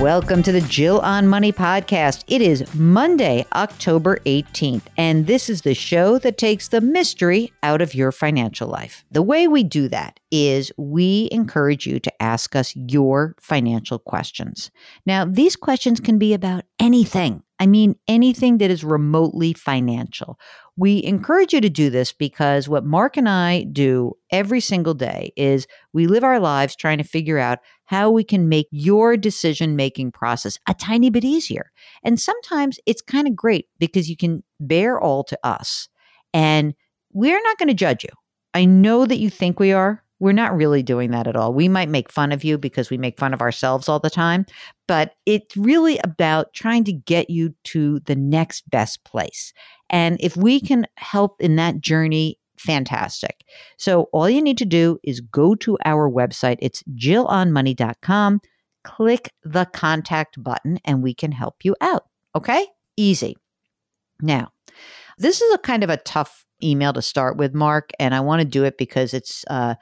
Welcome to the Jill on Money podcast. It is Monday, October 18th, and this is the show that takes the mystery out of your financial life. The way we do that is we encourage you to ask us your financial questions. Now, these questions can be about anything. I mean, anything that is remotely financial. We encourage you to do this because what Mark and I do every single day is we live our lives trying to figure out how we can make your decision making process a tiny bit easier. And sometimes it's kind of great because you can bear all to us and we're not going to judge you. I know that you think we are. We're not really doing that at all. We might make fun of you because we make fun of ourselves all the time, but it's really about trying to get you to the next best place. And if we can help in that journey, fantastic. So all you need to do is go to our website. It's jillonmoney.com. Click the contact button and we can help you out. Okay? Easy. Now, this is a kind of a tough email to start with, Mark, and I want to do it because it's uh,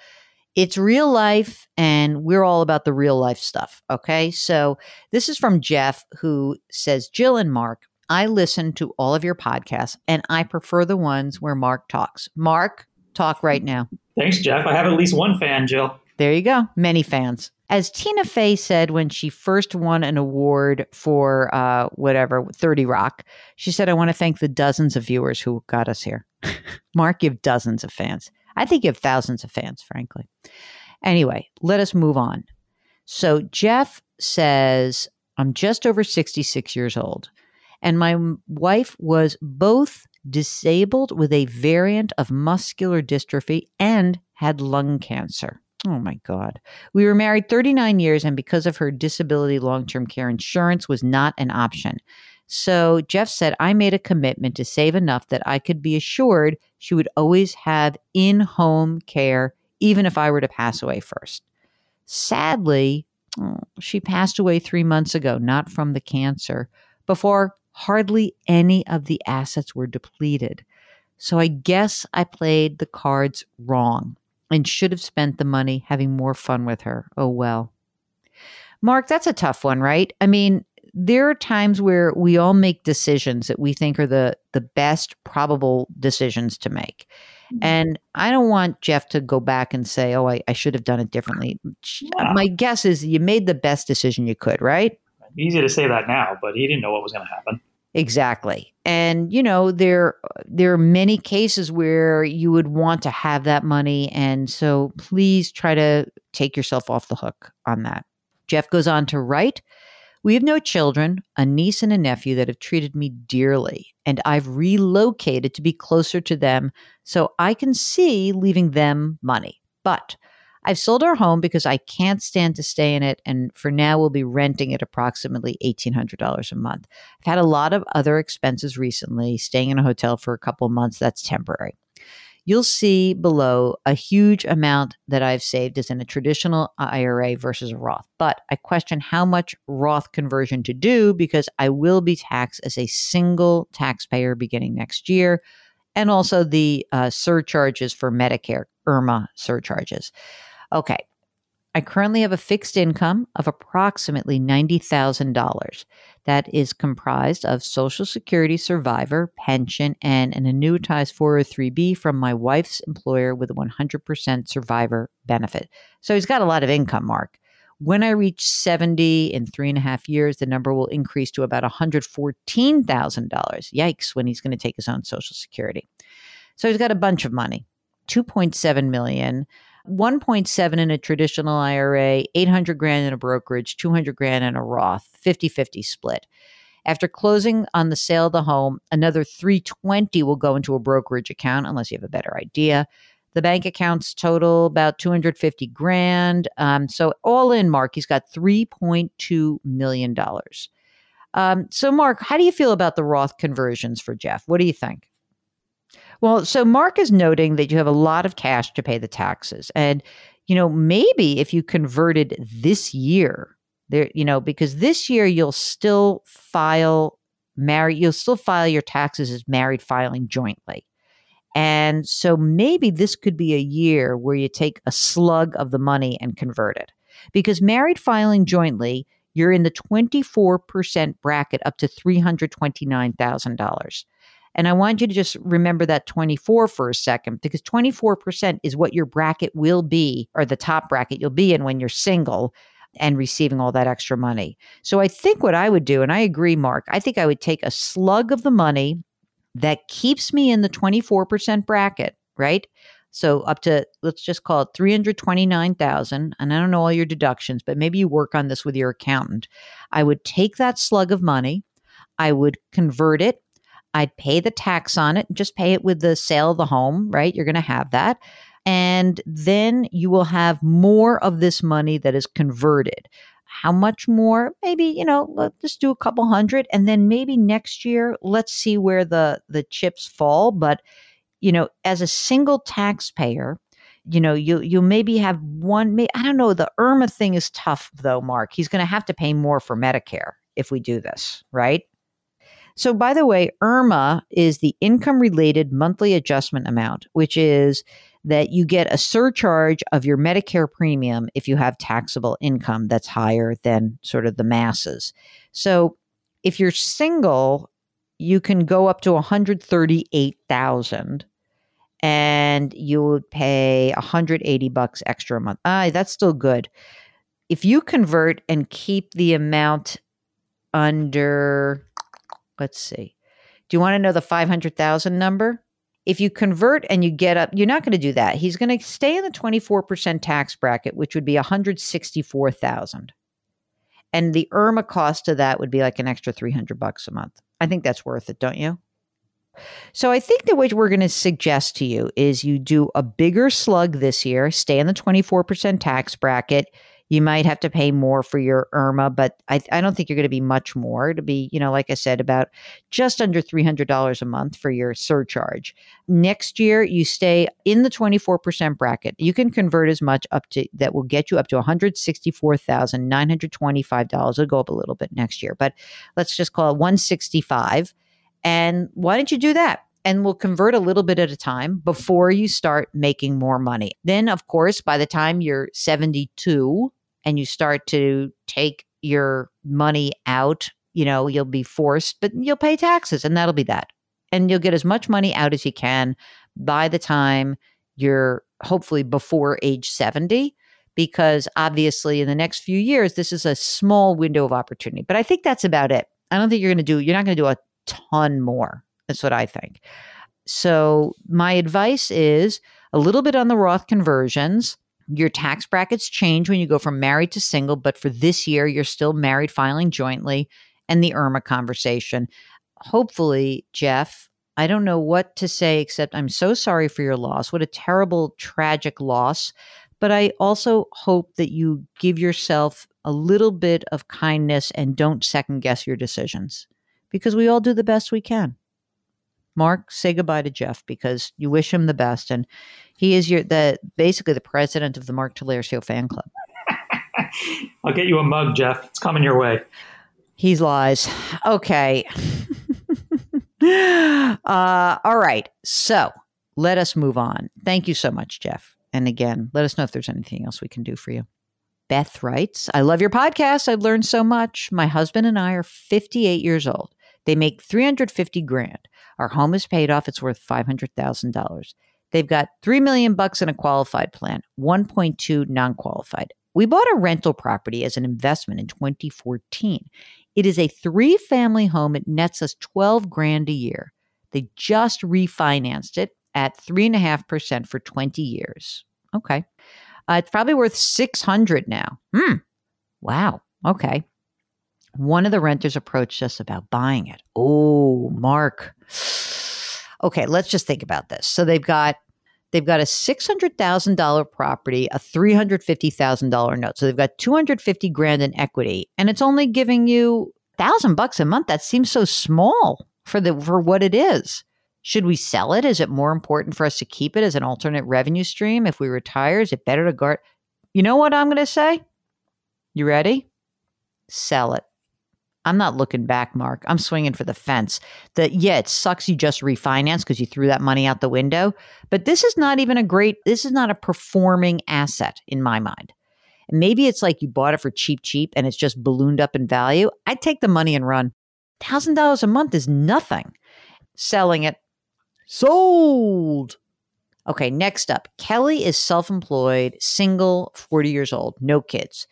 it's real life and we're all about the real life stuff. Okay. So this is from Jeff who says, Jill and Mark, I listen to all of your podcasts and I prefer the ones where Mark talks. Mark, talk right now. Thanks, Jeff. I have at least one fan, Jill. There you go. Many fans. As Tina Fey said when she first won an award for uh, whatever, 30 Rock, she said, I want to thank the dozens of viewers who got us here. Mark, you have dozens of fans. I think you have thousands of fans, frankly. Anyway, let us move on. So Jeff says, I'm just over 66 years old, and my wife was both disabled with a variant of muscular dystrophy and had lung cancer. Oh my God. We were married 39 years, and because of her disability, long term care insurance was not an option. So Jeff said, I made a commitment to save enough that I could be assured she would always have in home care, even if I were to pass away first. Sadly, oh, she passed away three months ago, not from the cancer, before hardly any of the assets were depleted. So I guess I played the cards wrong and should have spent the money having more fun with her. Oh well. Mark, that's a tough one, right? I mean, there are times where we all make decisions that we think are the the best probable decisions to make. Mm-hmm. And I don't want Jeff to go back and say, "Oh, I, I should have done it differently." Yeah. My guess is you made the best decision you could, right? Easy to say that now, but he didn't know what was going to happen. Exactly. And you know, there there are many cases where you would want to have that money and so please try to take yourself off the hook on that. Jeff goes on to write we have no children, a niece and a nephew that have treated me dearly, and I've relocated to be closer to them so I can see leaving them money. But I've sold our home because I can't stand to stay in it, and for now we'll be renting it approximately $1,800 a month. I've had a lot of other expenses recently, staying in a hotel for a couple months, that's temporary. you'll see below a huge amount that I've saved is in a traditional IRA versus a Roth. But I question how much Roth conversion to do because I will be taxed as a single taxpayer beginning next year. And also the uh, surcharges for Medicare, IRMAA surcharges. Okay. I currently have a fixed income of approximately $90,000 that is comprised of Social Security survivor, pension, and an annuitized 403b from my wife's employer with a 100% survivor benefit. So he's got a lot of income, Mark. When I reach 70 in three and a half years, the number will increase to about $114,000. Yikes, when he's going to take his own Social Security. So he's got a bunch of money. 2.7 million 1.7 in a traditional IRA, 800 grand in a brokerage, 200 grand in a Roth, 50-50 split. After closing on the sale of the home, another 320 will go into a brokerage account unless you have a better idea. The bank accounts total about 250 grand. Um, so all in, Mark, he's got 3.2 million dollars. Um, so, Mark, how do you feel about the Roth conversions for Jeff? What do you think? Well, so Mark is noting that you have a lot of cash to pay the taxes. And, you know, maybe if you converted this year, there, you know, because this year you'll still file married, you'll still file your taxes as married filing jointly. And so maybe this could be a year where you take a slug of the money and convert it. Because married filing jointly, you're in the 24% bracket up to $329,000. And I want you to just remember that 24 for a second because 24% is what your bracket will be, or the top bracket you'll be in when you're single and receiving all that extra money. So I think what I would do, and I agree, Mark, I think I would take a slug of the money that keeps me in the 24% bracket, right? So up to let's just call it 329,000 and I don't know all your deductions, but maybe you work on this with your accountant. I would take that slug of money, I would convert it I'd pay the tax on it, just pay it with the sale of the home, right? You're going to have that. And then you will have more of this money that is converted. How much more? Maybe, you know, let's just do a couple hundred. And then maybe next year, let's see where the, the chips fall. But, you know, as a single taxpayer, you know, you you maybe have one. I don't know. The IRMAA thing is tough though, Mark. He's going to have to pay more for Medicare if we do this, right? So, by the way, IRMAA is the income related monthly adjustment amount, which is that you get a surcharge of your Medicare premium if you have taxable income that's higher than sort of the masses. So, if you're single, you can go up to 138,000 and you would pay 180 bucks extra a month. Ah, that's still good. If you convert and keep the amount under Let's see. Do you want to know the 500,000 number? If you convert and you get up, you're not going to do that. He's going to stay in the 24% tax bracket, which would be 164,000. And the IRMAA cost of that would be like an extra 300 bucks a month. I think that's worth it, don't you? So I think the way we're going to suggest to you is you do a bigger slug this year, stay in the 24% tax bracket, you might have to pay more for your IRMAA, but I, I don't think you're going to be much more. To be, you know, like I said, about just under $300 a month for your surcharge. Next year, you stay in the 24% bracket. You can convert as much up to that will get you up to $164,925. It'll go up a little bit next year, but let's just call it 165. And why don't you do that? and we'll convert a little bit at a time before you start making more money. Then, of course, by the time you're 72 and you start to take your money out, you know, you'll be forced, but you'll pay taxes and that'll be that. And you'll get as much money out as you can by the time you're hopefully before age 70 because obviously in the next few years this is a small window of opportunity but i think that's about it i don't think you're going to do you're not going to do a ton more that's what I think. So, my advice is a little bit on the Roth conversions. Your tax brackets change when you go from married to single, but for this year, you're still married filing jointly and the IRMAA conversation. Hopefully, Jeff, I don't know what to say except I'm so sorry for your loss. What a terrible, tragic loss. But I also hope that you give yourself a little bit of kindness and don't second guess your decisions because we all do the best we can. Mark, say goodbye to Jeff because you wish him the best, and he is your the basically the president of the Mark Tallarico fan club. I'll get you a mug, Jeff. It's coming your way. He's lies. Okay. uh, all right. So let us move on. Thank you so much, Jeff. And again, let us know if there's anything else we can do for you. Beth writes, I love your podcast. I've learned so much. My husband and I are 58 years old. They make 350 grand. Our home is paid off. It's worth $500,000. They've got 3 million bucks in a qualified plan, 1.2 non-qualified. We bought a rental property as an investment in 2014. It is a three family home. It nets us 12 grand a year. They just refinanced it at 3.5% for 20 years. Okay. Uh, it's probably worth 600 now. Hmm. Wow. Okay. One of the renters approached us about buying it. Oh, Mark. Okay, let's just think about this. So they've got they've got a $600,000 property, a $350,000 note. So they've got 250 grand in equity and it's only giving you 1000 bucks a month. That seems so small for the for what it is. Should we sell it? Is it more important for us to keep it as an alternate revenue stream if we retire? Is it better to guard? You know what I'm going to say? You ready? Sell it. I'm not looking back, Mark. I'm swinging for the fence. That yeah, it sucks you just refinance because you threw that money out the window. But this is not even a great. This is not a performing asset in my mind. Maybe it's like you bought it for cheap, cheap, and it's just ballooned up in value. I'd take the money and run. Thousand dollars a month is nothing. Selling it, sold. Okay, next up, Kelly is self-employed, single, 40 years old, no kids.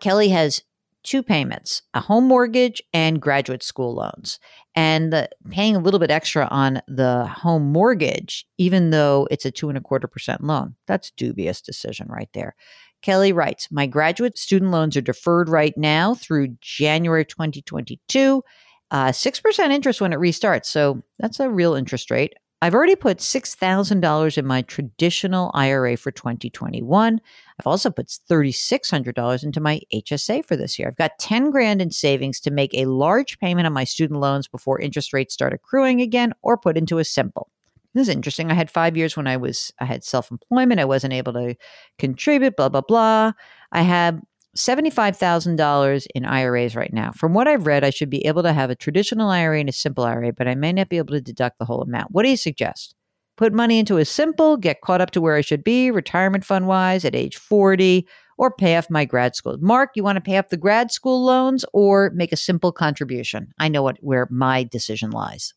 Kelly has two payments a home mortgage and graduate school loans. And the, paying a little bit extra on the home mortgage, even though it's a two and a quarter percent loan, that's dubious decision right there. Kelly writes, My graduate student loans are deferred right now through January 2022. Uh, 6% interest when it restarts. So that's a real interest rate. I've already put $6,000 in my traditional IRA for 2021. I've also put $3,600 into my HSA for this year. I've got 10 grand in savings to make a large payment on my student loans before interest rates start accruing again or put into a simple. This is interesting. I had five years when I was I had self-employment. I wasn't able to contribute, blah, blah, blah. I had $75,000 in IRAs right now. From what I've read, I should be able to have a traditional IRA and a simple IRA, but I may not be able to deduct the whole amount. What do you suggest? Put money into a simple, get caught up to where I should be, retirement fund wise at age 40, or pay off my grad school. Mark, you want to pay off the grad school loans or make a simple contribution? I know what where my decision lies.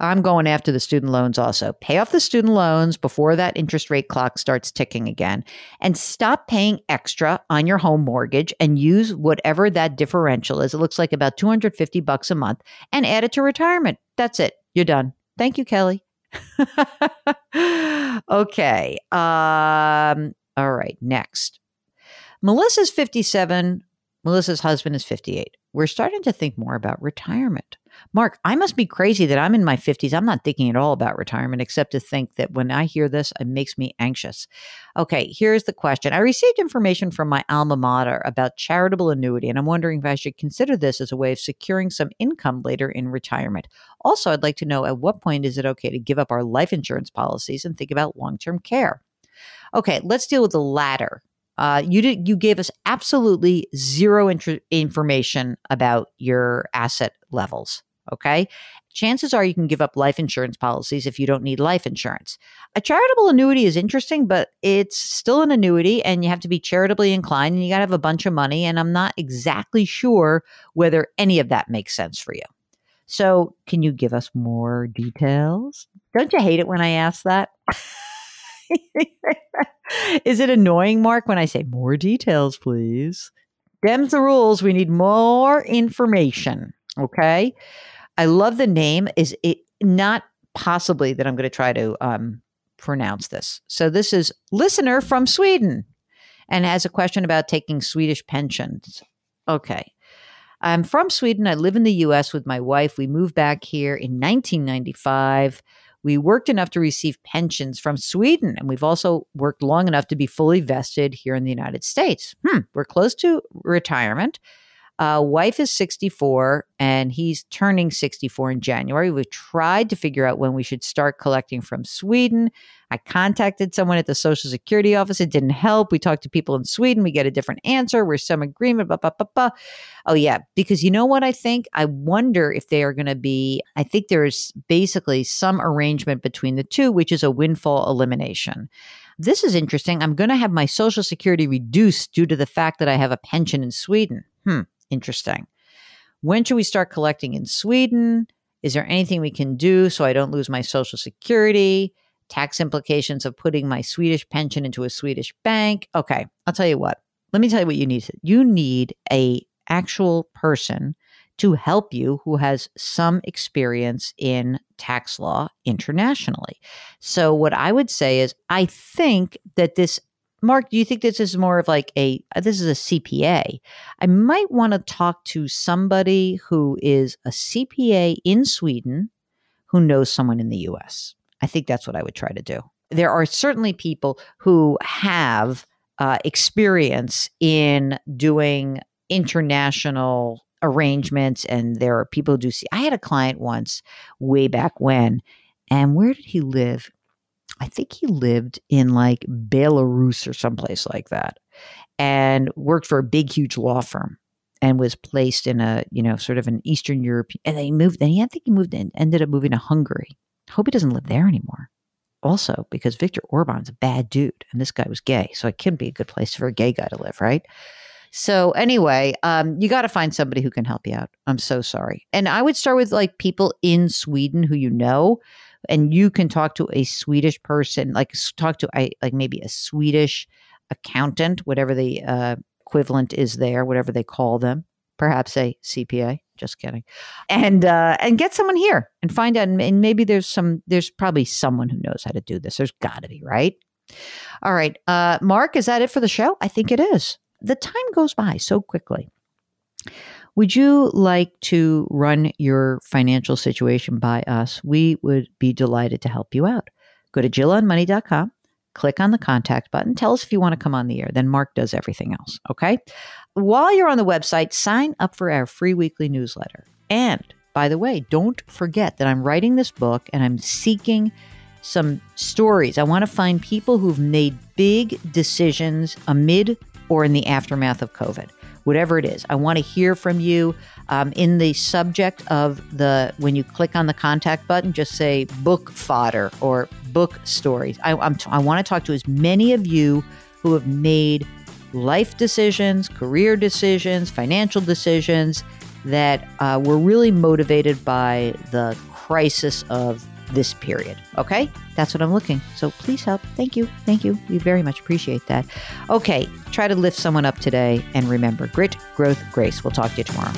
I'm going after the student loans also. Pay off the student loans before that interest rate clock starts ticking again and stop paying extra on your home mortgage and use whatever that differential is. It looks like about 250 bucks a month and add it to retirement. That's it. You're done. Thank you, Kelly. okay. Um all right, next. Melissa's 57, Melissa's husband is 58. We're starting to think more about retirement. Mark, I must be crazy that I'm in my 50s. I'm not thinking at all about retirement, except to think that when I hear this, it makes me anxious. Okay, here's the question I received information from my alma mater about charitable annuity, and I'm wondering if I should consider this as a way of securing some income later in retirement. Also, I'd like to know at what point is it okay to give up our life insurance policies and think about long term care? Okay, let's deal with the latter. Uh, you did. You gave us absolutely zero int- information about your asset levels. Okay. Chances are you can give up life insurance policies if you don't need life insurance. A charitable annuity is interesting, but it's still an annuity and you have to be charitably inclined and you got to have a bunch of money. And I'm not exactly sure whether any of that makes sense for you. So, can you give us more details? Don't you hate it when I ask that? Is it annoying, Mark, when I say more details, please? Them's the rules. We need more information. Okay. I love the name. Is it not possibly that I'm going to try to um, pronounce this? So this is listener from Sweden and has a question about taking Swedish pensions. Okay. I'm from Sweden. I live in the US with my wife. We moved back here in 1995. We worked enough to receive pensions from Sweden, and we've also worked long enough to be fully vested here in the United States. Hmm, we're close to retirement. Uh, wife is 64 and he's turning 64 in January. We tried to figure out when we should start collecting from Sweden. I contacted someone at the Social Security office. It didn't help. We talked to people in Sweden. We get a different answer. We're some agreement. Blah, blah, blah, blah. Oh, yeah. Because you know what I think? I wonder if they are going to be, I think there's basically some arrangement between the two, which is a windfall elimination. This is interesting. I'm going to have my Social Security reduced due to the fact that I have a pension in Sweden. Hmm, interesting. When should we start collecting in Sweden? Is there anything we can do so I don't lose my Social Security? tax implications of putting my Swedish pension into a Swedish bank. Okay, I'll tell you what. Let me tell you what you need. You need a actual person to help you who has some experience in tax law internationally. So what I would say is I think that this Mark, do you think this is more of like a this is a CPA? I might want to talk to somebody who is a CPA in Sweden who knows someone in the US. I think that's what I would try to do. There are certainly people who have uh, experience in doing international arrangements, and there are people who do see. I had a client once way back when, and where did he live? I think he lived in like Belarus or someplace like that, and worked for a big, huge law firm and was placed in a you know sort of an Eastern European. And then he moved. Then he I think he moved and ended up moving to Hungary. Hope he doesn't live there anymore. Also, because Viktor Orban's a bad dude and this guy was gay. So it can be a good place for a gay guy to live, right? So anyway, um, you got to find somebody who can help you out. I'm so sorry. And I would start with like people in Sweden who you know, and you can talk to a Swedish person, like talk to a, like maybe a Swedish accountant, whatever the uh, equivalent is there, whatever they call them, perhaps a CPA. Just kidding. And uh, and get someone here and find out. And maybe there's some. There's probably someone who knows how to do this. There's got to be, right? All right, uh, Mark. Is that it for the show? I think it is. The time goes by so quickly. Would you like to run your financial situation by us? We would be delighted to help you out. Go to jillonmoney.com click on the contact button. Tell us if you want to come on the air. Then Mark does everything else. Okay. While you're on the website, sign up for our free weekly newsletter. And by the way, don't forget that I'm writing this book and I'm seeking some stories. I want to find people who've made big decisions amid or in the aftermath of COVID whatever it is. I want to hear from you. Um, in the subject of the, when you click on the contact button, just say book fodder or book stories. I, want to talk to as many of you who have made life decisions, career decisions, financial decisions that uh, were really motivated by the crisis of this period. Okay? That's what I'm looking. So please help. Thank you. Thank you. We very much appreciate that. Okay, try to lift someone up today and remember grit, growth, grace. We'll talk to you tomorrow.